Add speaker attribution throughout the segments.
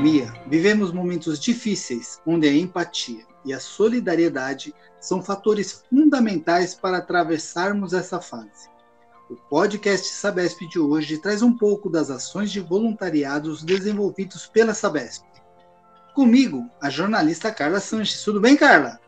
Speaker 1: pandemia, vivemos momentos difíceis onde a empatia e a solidariedade são fatores fundamentais para atravessarmos essa fase. O podcast Sabesp de hoje traz um pouco das ações de voluntariados desenvolvidos pela Sabesp. Comigo, a jornalista Carla Sanches. Tudo bem, Carla?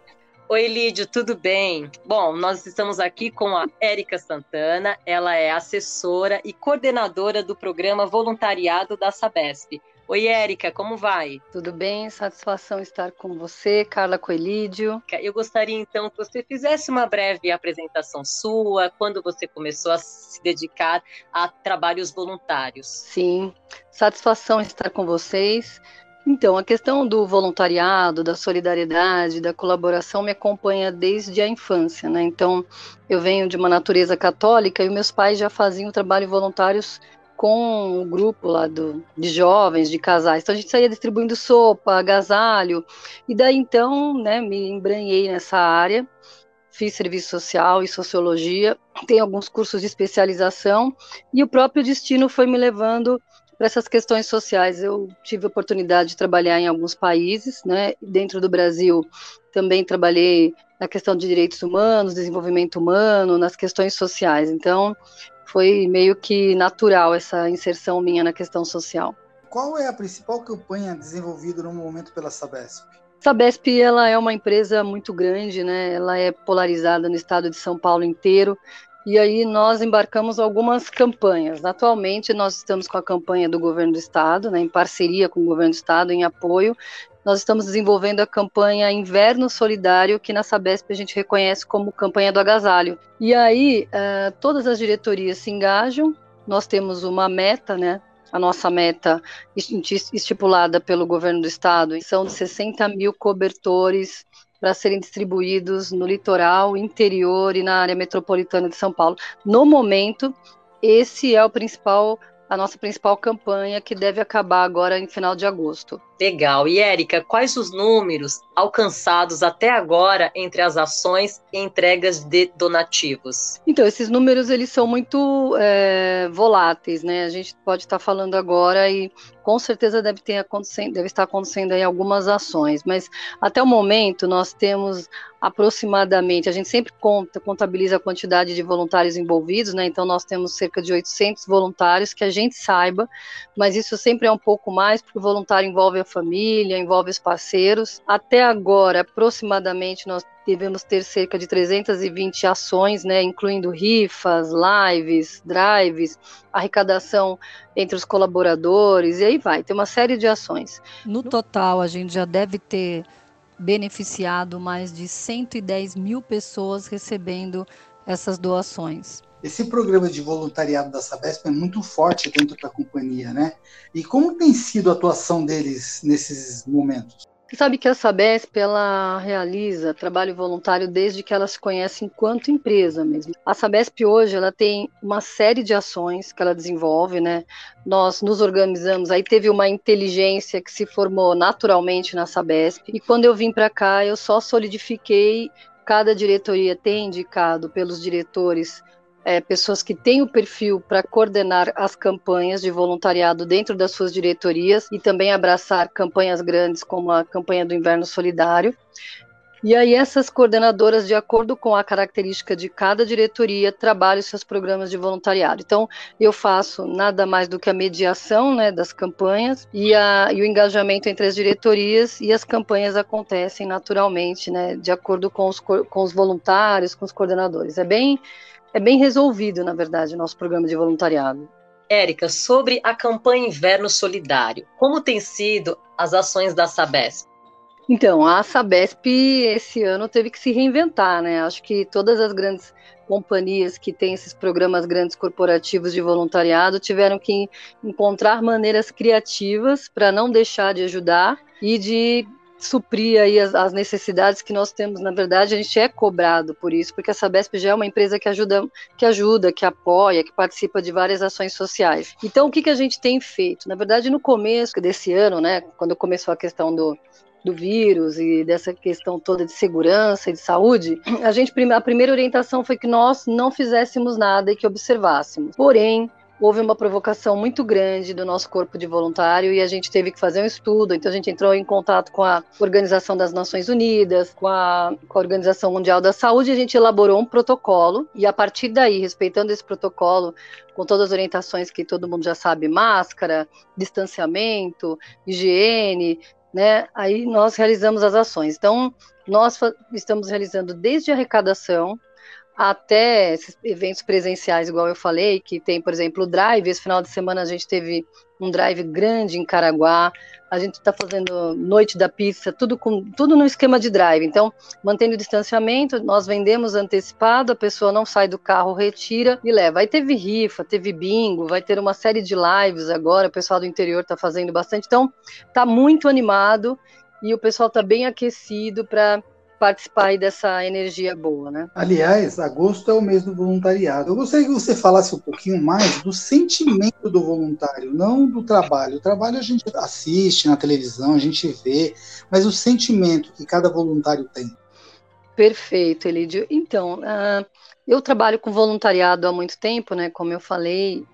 Speaker 2: Oi, Lídio, tudo bem? Bom, nós estamos aqui com a Érica Santana, ela é assessora e coordenadora do programa Voluntariado da Sabesp. Oi, Érica, como vai?
Speaker 3: Tudo bem, satisfação estar com você, Carla Coelídio.
Speaker 2: Eu gostaria então que você fizesse uma breve apresentação sua, quando você começou a se dedicar a trabalhos voluntários.
Speaker 3: Sim, satisfação estar com vocês. Então, a questão do voluntariado, da solidariedade, da colaboração me acompanha desde a infância, né? Então, eu venho de uma natureza católica e meus pais já faziam trabalho voluntários com o grupo lá do, de jovens, de casais. Então, a gente saía distribuindo sopa, agasalho, e daí então, né, me embranhei nessa área. Fiz serviço social e sociologia, tenho alguns cursos de especialização, e o próprio destino foi me levando para essas questões sociais. Eu tive a oportunidade de trabalhar em alguns países, né? Dentro do Brasil, também trabalhei na questão de direitos humanos, desenvolvimento humano, nas questões sociais. Então, foi meio que natural essa inserção minha na questão social.
Speaker 1: Qual é a principal campanha desenvolvida no momento pela Sabesp?
Speaker 3: Sabesp ela é uma empresa muito grande, né? Ela é polarizada no estado de São Paulo inteiro. E aí nós embarcamos algumas campanhas. Atualmente nós estamos com a campanha do governo do estado, né, em parceria com o governo do estado, em apoio. Nós estamos desenvolvendo a campanha Inverno Solidário, que na Sabesp a gente reconhece como campanha do agasalho. E aí uh, todas as diretorias se engajam. Nós temos uma meta, né? A nossa meta estipulada pelo governo do estado são de 60 mil cobertores para serem distribuídos no litoral, interior e na área metropolitana de São Paulo. No momento, esse é o principal a nossa principal campanha que deve acabar agora em final de agosto.
Speaker 2: Legal. E Érica, quais os números alcançados até agora entre as ações e entregas de donativos?
Speaker 3: Então, esses números eles são muito é, voláteis, né? A gente pode estar falando agora e com certeza deve, ter acontecendo, deve estar acontecendo aí algumas ações, mas até o momento nós temos aproximadamente, a gente sempre conta, contabiliza a quantidade de voluntários envolvidos, né? Então nós temos cerca de 800 voluntários que a gente saiba, mas isso sempre é um pouco mais porque o voluntário envolve a família, envolve os parceiros. Até agora, aproximadamente nós devemos ter cerca de 320 ações, né, incluindo rifas, lives, drives, arrecadação entre os colaboradores, e aí vai, tem uma série de ações.
Speaker 4: No total, a gente já deve ter beneficiado mais de 110 mil pessoas recebendo essas doações.
Speaker 1: Esse programa de voluntariado da Sabesp é muito forte dentro da companhia, né? E como tem sido a atuação deles nesses momentos?
Speaker 3: Você sabe que a Sabesp ela realiza trabalho voluntário desde que ela se conhece enquanto empresa mesmo. A Sabesp hoje ela tem uma série de ações que ela desenvolve, né? Nós nos organizamos, aí teve uma inteligência que se formou naturalmente na Sabesp e quando eu vim para cá eu só solidifiquei cada diretoria tem indicado pelos diretores é, pessoas que têm o perfil para coordenar as campanhas de voluntariado dentro das suas diretorias e também abraçar campanhas grandes como a campanha do Inverno Solidário. E aí essas coordenadoras, de acordo com a característica de cada diretoria, trabalham seus programas de voluntariado. Então, eu faço nada mais do que a mediação né, das campanhas e, a, e o engajamento entre as diretorias e as campanhas acontecem naturalmente, né, de acordo com os, com os voluntários, com os coordenadores. É bem é bem resolvido, na verdade, o nosso programa de voluntariado.
Speaker 2: Érica, sobre a campanha Inverno Solidário, como têm sido as ações da Sabesp?
Speaker 3: Então, a Sabesp esse ano teve que se reinventar, né? Acho que todas as grandes companhias que têm esses programas grandes corporativos de voluntariado tiveram que encontrar maneiras criativas para não deixar de ajudar e de suprir aí as, as, necessidades que nós temos. Na verdade, a gente é cobrado por isso, porque a Sabesp já é uma empresa que ajuda, que ajuda, que apoia, que participa de várias ações sociais. Então, o que, que a gente tem feito? Na verdade, no começo desse ano, né, quando começou a questão do, do vírus e dessa questão toda de segurança e de saúde, a gente a primeira orientação foi que nós não fizéssemos nada e que observássemos. Porém, houve uma provocação muito grande do nosso corpo de voluntário e a gente teve que fazer um estudo. Então a gente entrou em contato com a Organização das Nações Unidas, com a, com a Organização Mundial da Saúde, a gente elaborou um protocolo e a partir daí, respeitando esse protocolo, com todas as orientações que todo mundo já sabe, máscara, distanciamento, higiene, né? Aí nós realizamos as ações. Então, nós estamos realizando desde arrecadação até esses eventos presenciais, igual eu falei, que tem, por exemplo, o Drive. Esse final de semana a gente teve um drive grande em Caraguá. A gente está fazendo noite da pizza, tudo com tudo no esquema de drive. Então, mantendo o distanciamento, nós vendemos antecipado, a pessoa não sai do carro, retira e leva. Aí teve rifa, teve bingo, vai ter uma série de lives agora. O pessoal do interior está fazendo bastante. Então, está muito animado e o pessoal está bem aquecido para participar aí dessa energia boa, né?
Speaker 1: Aliás, agosto é o mês do voluntariado. Eu gostaria que você falasse um pouquinho mais do sentimento do voluntário, não do trabalho. O trabalho a gente assiste na televisão, a gente vê, mas o sentimento que cada voluntário tem.
Speaker 3: Perfeito, Elidio. Então, uh, eu trabalho com voluntariado há muito tempo, né? Como eu falei,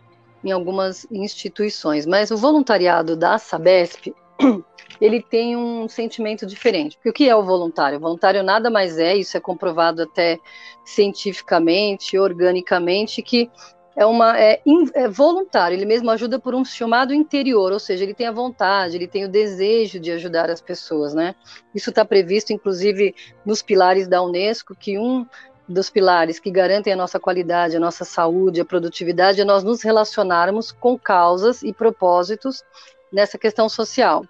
Speaker 3: em algumas instituições, mas o voluntariado da Sabesp ele tem um sentimento diferente. Porque o que é o voluntário? O voluntário nada mais é, isso é comprovado até cientificamente, organicamente, que é, uma, é, é, voluntário, ele mesmo ajuda por um chamado interior, ou seja, ele tem a vontade, ele tem o desejo de ajudar as pessoas, né? Isso está previsto, inclusive, nos pilares da Unesco, que um dos pilares que garantem a nossa qualidade, a nossa saúde, a produtividade, é nós nos relacionarmos com causas e propósitos nessa questão social.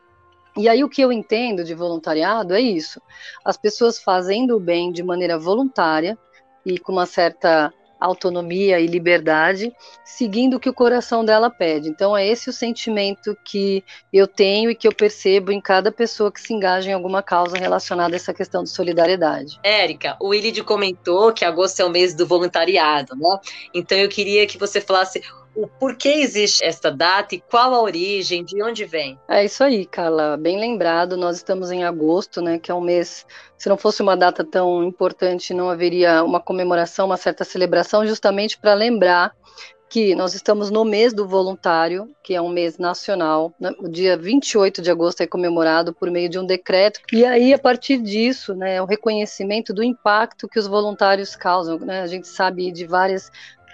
Speaker 3: E aí o que eu entendo de voluntariado é isso: as pessoas fazendo o bem de maneira voluntária e com uma certa autonomia e liberdade, seguindo o que o coração dela pede. Então é esse o sentimento que eu tenho e que eu percebo em cada pessoa que se engaja em alguma causa relacionada a essa questão de solidariedade.
Speaker 2: Érica, o Willid comentou que agosto é o mês do voluntariado, né? Então eu queria que você falasse o porquê existe esta data e qual a origem, de onde vem?
Speaker 3: É isso aí, Carla. Bem lembrado, nós estamos em agosto, né, que é um mês, se não fosse uma data tão importante, não haveria uma comemoração, uma certa celebração, justamente para lembrar que nós estamos no mês do voluntário, que é um mês nacional. Né? O dia 28 de agosto é comemorado por meio de um decreto. E aí, a partir disso, né, o reconhecimento do impacto que os voluntários causam. Né? A gente sabe de várias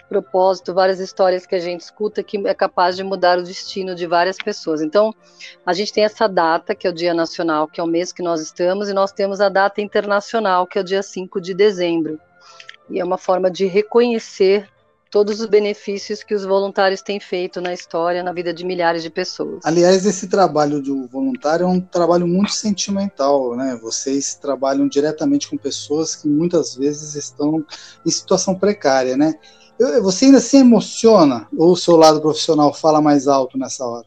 Speaker 3: propósito, várias histórias que a gente escuta que é capaz de mudar o destino de várias pessoas. Então, a gente tem essa data, que é o Dia Nacional, que é o mês que nós estamos, e nós temos a data internacional, que é o dia 5 de dezembro. E é uma forma de reconhecer todos os benefícios que os voluntários têm feito na história, na vida de milhares de pessoas.
Speaker 1: Aliás, esse trabalho do voluntário é um trabalho muito sentimental, né? Vocês trabalham diretamente com pessoas que muitas vezes estão em situação precária, né? Você ainda se emociona ou o seu lado profissional fala mais alto nessa hora?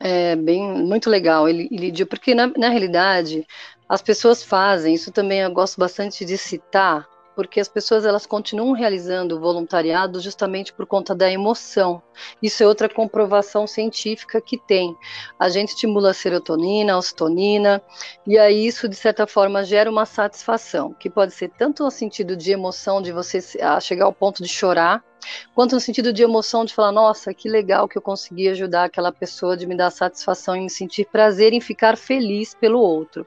Speaker 3: É bem, muito legal, Lídio, porque na, na realidade as pessoas fazem, isso também eu gosto bastante de citar, porque as pessoas elas continuam realizando voluntariado justamente por conta da emoção. Isso é outra comprovação científica que tem. A gente estimula a serotonina, a ocitonina, e aí isso de certa forma gera uma satisfação, que pode ser tanto no sentido de emoção de você chegar ao ponto de chorar, quanto no sentido de emoção de falar, nossa, que legal que eu consegui ajudar aquela pessoa, de me dar satisfação e me sentir prazer em ficar feliz pelo outro.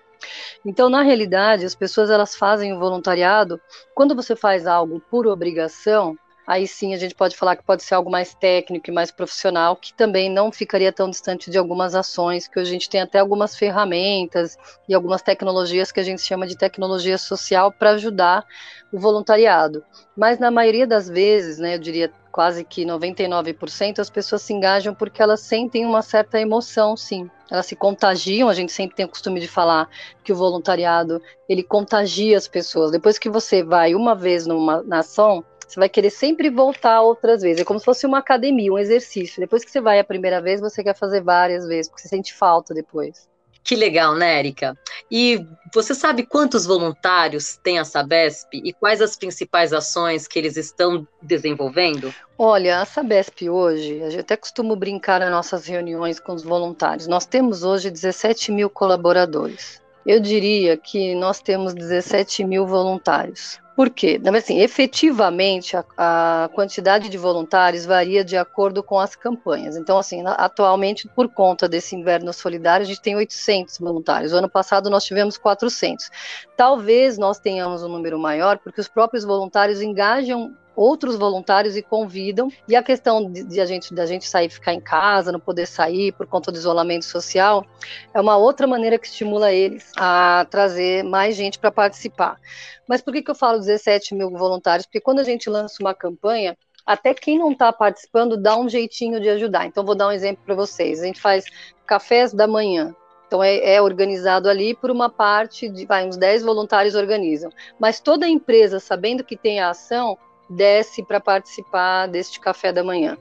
Speaker 3: Então, na realidade, as pessoas elas fazem o voluntariado quando você faz algo por obrigação, aí sim a gente pode falar que pode ser algo mais técnico e mais profissional, que também não ficaria tão distante de algumas ações, que a gente tem até algumas ferramentas e algumas tecnologias que a gente chama de tecnologia social para ajudar o voluntariado. Mas na maioria das vezes, né, eu diria quase que 99%, as pessoas se engajam porque elas sentem uma certa emoção, sim. Elas se contagiam, a gente sempre tem o costume de falar que o voluntariado, ele contagia as pessoas. Depois que você vai uma vez numa na ação, você vai querer sempre voltar outras vezes. É como se fosse uma academia, um exercício. Depois que você vai a primeira vez, você quer fazer várias vezes, porque você sente falta depois.
Speaker 2: Que legal, né, Erika? E você sabe quantos voluntários tem a Sabesp e quais as principais ações que eles estão desenvolvendo?
Speaker 3: Olha, a Sabesp hoje, a gente até costuma brincar nas nossas reuniões com os voluntários. Nós temos hoje 17 mil colaboradores. Eu diria que nós temos 17 mil voluntários. Por quê? Assim, efetivamente, a, a, quantidade de voluntários varia de acordo com as campanhas. Então, assim, atualmente, por conta desse inverno solidário, a gente tem 800 voluntários. O ano passado nós tivemos 400. Talvez nós tenhamos um número maior, porque os próprios voluntários engajam outros voluntários e convidam. E a questão de, de a gente da gente sair, ficar em casa, não poder sair por conta do isolamento social, é uma outra maneira que estimula eles a trazer mais gente para participar. Mas por que, que eu falo 17 mil voluntários? Porque quando a gente lança uma campanha, até quem não está participando dá um jeitinho de ajudar. Então, vou dar um exemplo para vocês. A gente faz cafés da manhã. Então, é, é, organizado ali por uma parte, de vai, uns 10 voluntários organizam. Mas toda empresa, sabendo que tem a ação, desce para participar deste café da manhã.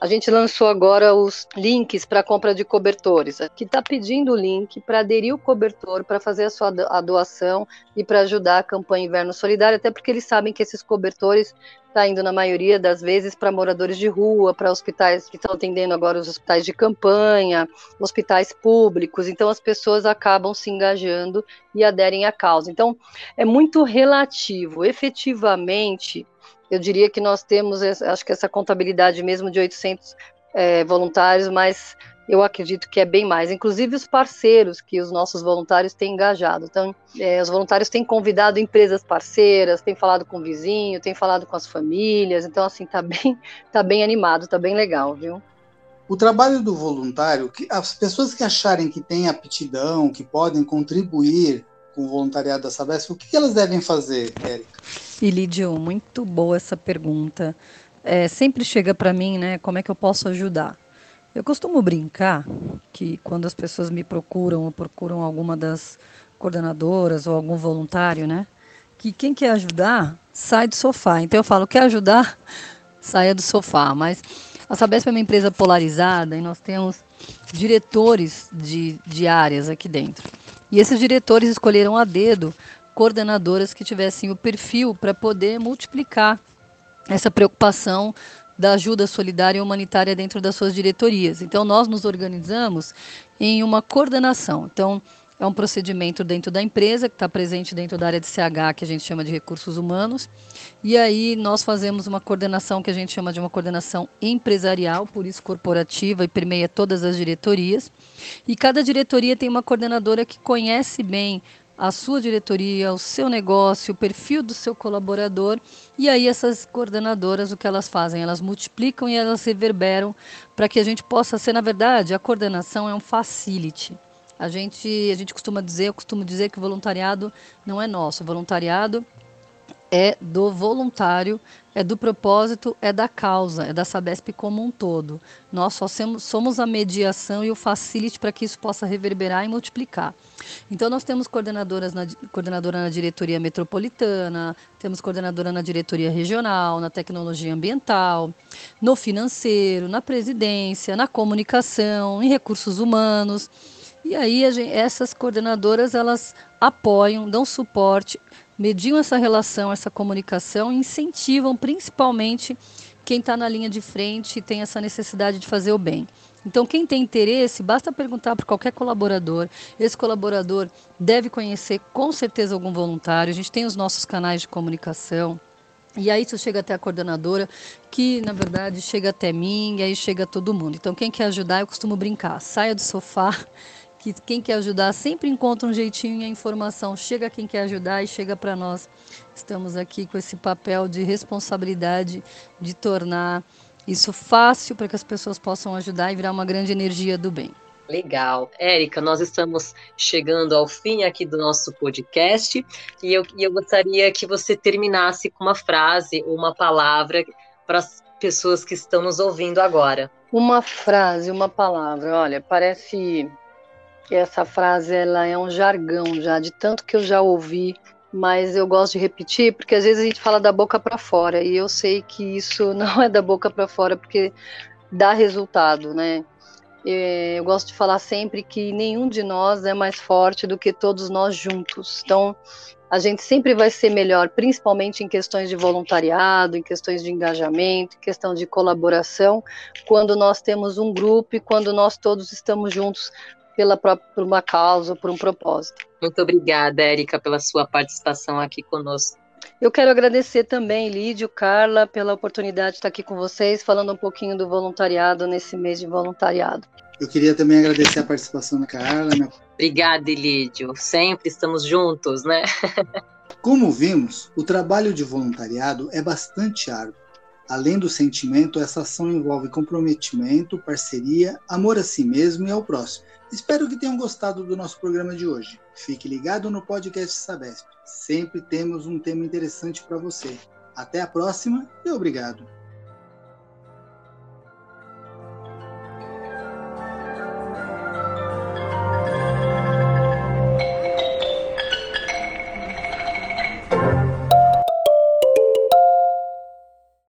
Speaker 3: A gente lançou agora os links para compra de cobertores, que está pedindo o link para aderir o cobertor, para fazer a sua a doação e para ajudar a campanha Inverno Solidário, até porque eles sabem que esses cobertores está indo na maioria das vezes para moradores de rua, para hospitais que estão atendendo agora os hospitais de campanha, hospitais públicos. Então as pessoas acabam se engajando e aderem à causa. Então é muito relativo. Efetivamente, eu diria que nós temos, acho que essa contabilidade mesmo de 800 é, voluntários, mas eu acredito que é bem mais. Inclusive os parceiros que os nossos voluntários têm engajado. Então, é, os voluntários têm convidado empresas parceiras, têm falado com o vizinho, têm falado com as famílias. Então, assim, tá bem, tá bem animado, tá bem legal, viu?
Speaker 1: O trabalho do voluntário, as pessoas que acharem que têm aptidão, que podem contribuir com o voluntariado da Sabesp, o que elas devem fazer, Érica?
Speaker 4: Ilidio, muito boa essa pergunta. É, sempre chega para mim, né, como é que eu posso ajudar? Eu costumo brincar que quando as pessoas me procuram ou procuram alguma das coordenadoras ou algum voluntário, né, que quem quer ajudar sai do sofá. Então eu falo, quer ajudar? Saia do sofá. Mas a Sabesp é uma empresa polarizada e nós temos diretores de, de áreas aqui dentro. E esses diretores escolheram a dedo coordenadoras que tivessem o perfil para poder multiplicar essa preocupação da ajuda solidária e humanitária dentro das suas diretorias. Então, nós nos organizamos em uma coordenação. Então, é um procedimento dentro da empresa, que está presente dentro da área de CH, que a gente chama de recursos humanos. E aí nós fazemos uma coordenação que a gente chama de uma coordenação empresarial, por isso corporativa, e permeia todas as diretorias. E cada diretoria tem uma coordenadora que conhece bem a sua diretoria, o seu negócio, o perfil do seu colaborador. E aí essas coordenadoras, o que elas fazem? Elas multiplicam e elas reverberam para que a gente possa ser, na verdade, a coordenação é um facility. A gente, a gente costuma dizer, eu costumo dizer que o voluntariado não é nosso, o voluntariado é do voluntário, é do propósito, é da causa, é da Sabesp como um todo. Nós só somos a mediação e o facilite para que isso possa reverberar e multiplicar. Então, nós temos coordenadoras na, coordenadora na diretoria metropolitana, temos coordenadora na diretoria regional, na tecnologia ambiental, no financeiro, na presidência, na comunicação, em recursos humanos. E aí, gente, essas coordenadoras, elas apoiam, dão suporte, mediam essa relação, essa comunicação incentivam principalmente quem está na linha de frente e tem essa necessidade de fazer o bem. Então, quem tem interesse, basta perguntar para qualquer colaborador. Esse colaborador deve conhecer com certeza algum voluntário. A gente tem os nossos canais de comunicação. E aí isso chega até a coordenadora, que na verdade chega até mim, e aí chega todo mundo. Então, quem quer ajudar, eu costumo brincar. Saia do sofá que quem quer ajudar sempre encontra um jeitinho e a informação chega a quem quer ajudar e chega para nós. Estamos aqui com esse papel de responsabilidade de tornar isso fácil para que as pessoas possam ajudar e virar uma grande energia do bem.
Speaker 2: Legal. Érica, nós estamos chegando ao fim aqui do nosso podcast e eu, e eu gostaria que você terminasse com uma frase ou uma palavra para as pessoas que estão nos ouvindo agora.
Speaker 3: Uma frase, uma palavra. Olha, parece essa frase ela é um jargão já, de tanto que eu já ouvi, mas eu gosto de repetir porque às vezes a gente fala da boca para fora e eu sei que isso não é da boca para fora porque dá resultado, né? Eu gosto de falar sempre que nenhum de nós é mais forte do que todos nós juntos. Então, a gente sempre vai ser melhor, principalmente em questões de voluntariado, em questões de engajamento, em questão de colaboração, quando nós temos um grupo e quando nós todos estamos juntos pela própria, por uma causa, por um propósito.
Speaker 2: Muito obrigada, Érica, pela sua participação aqui conosco.
Speaker 3: Eu quero agradecer também, Lídio, Carla, pela oportunidade de estar aqui com vocês, falando um pouquinho do voluntariado nesse mês de voluntariado.
Speaker 1: Eu queria também agradecer a participação da Carla. Minha...
Speaker 2: Obrigada, Lídio. Sempre estamos juntos, né?
Speaker 1: Como vimos, o trabalho de voluntariado é bastante árduo. Além do sentimento, essa ação envolve comprometimento, parceria, amor a si mesmo e ao próximo. Espero que tenham gostado do nosso programa de hoje. Fique ligado no podcast Sabesp. Sempre temos um tema interessante para você. Até a próxima e obrigado.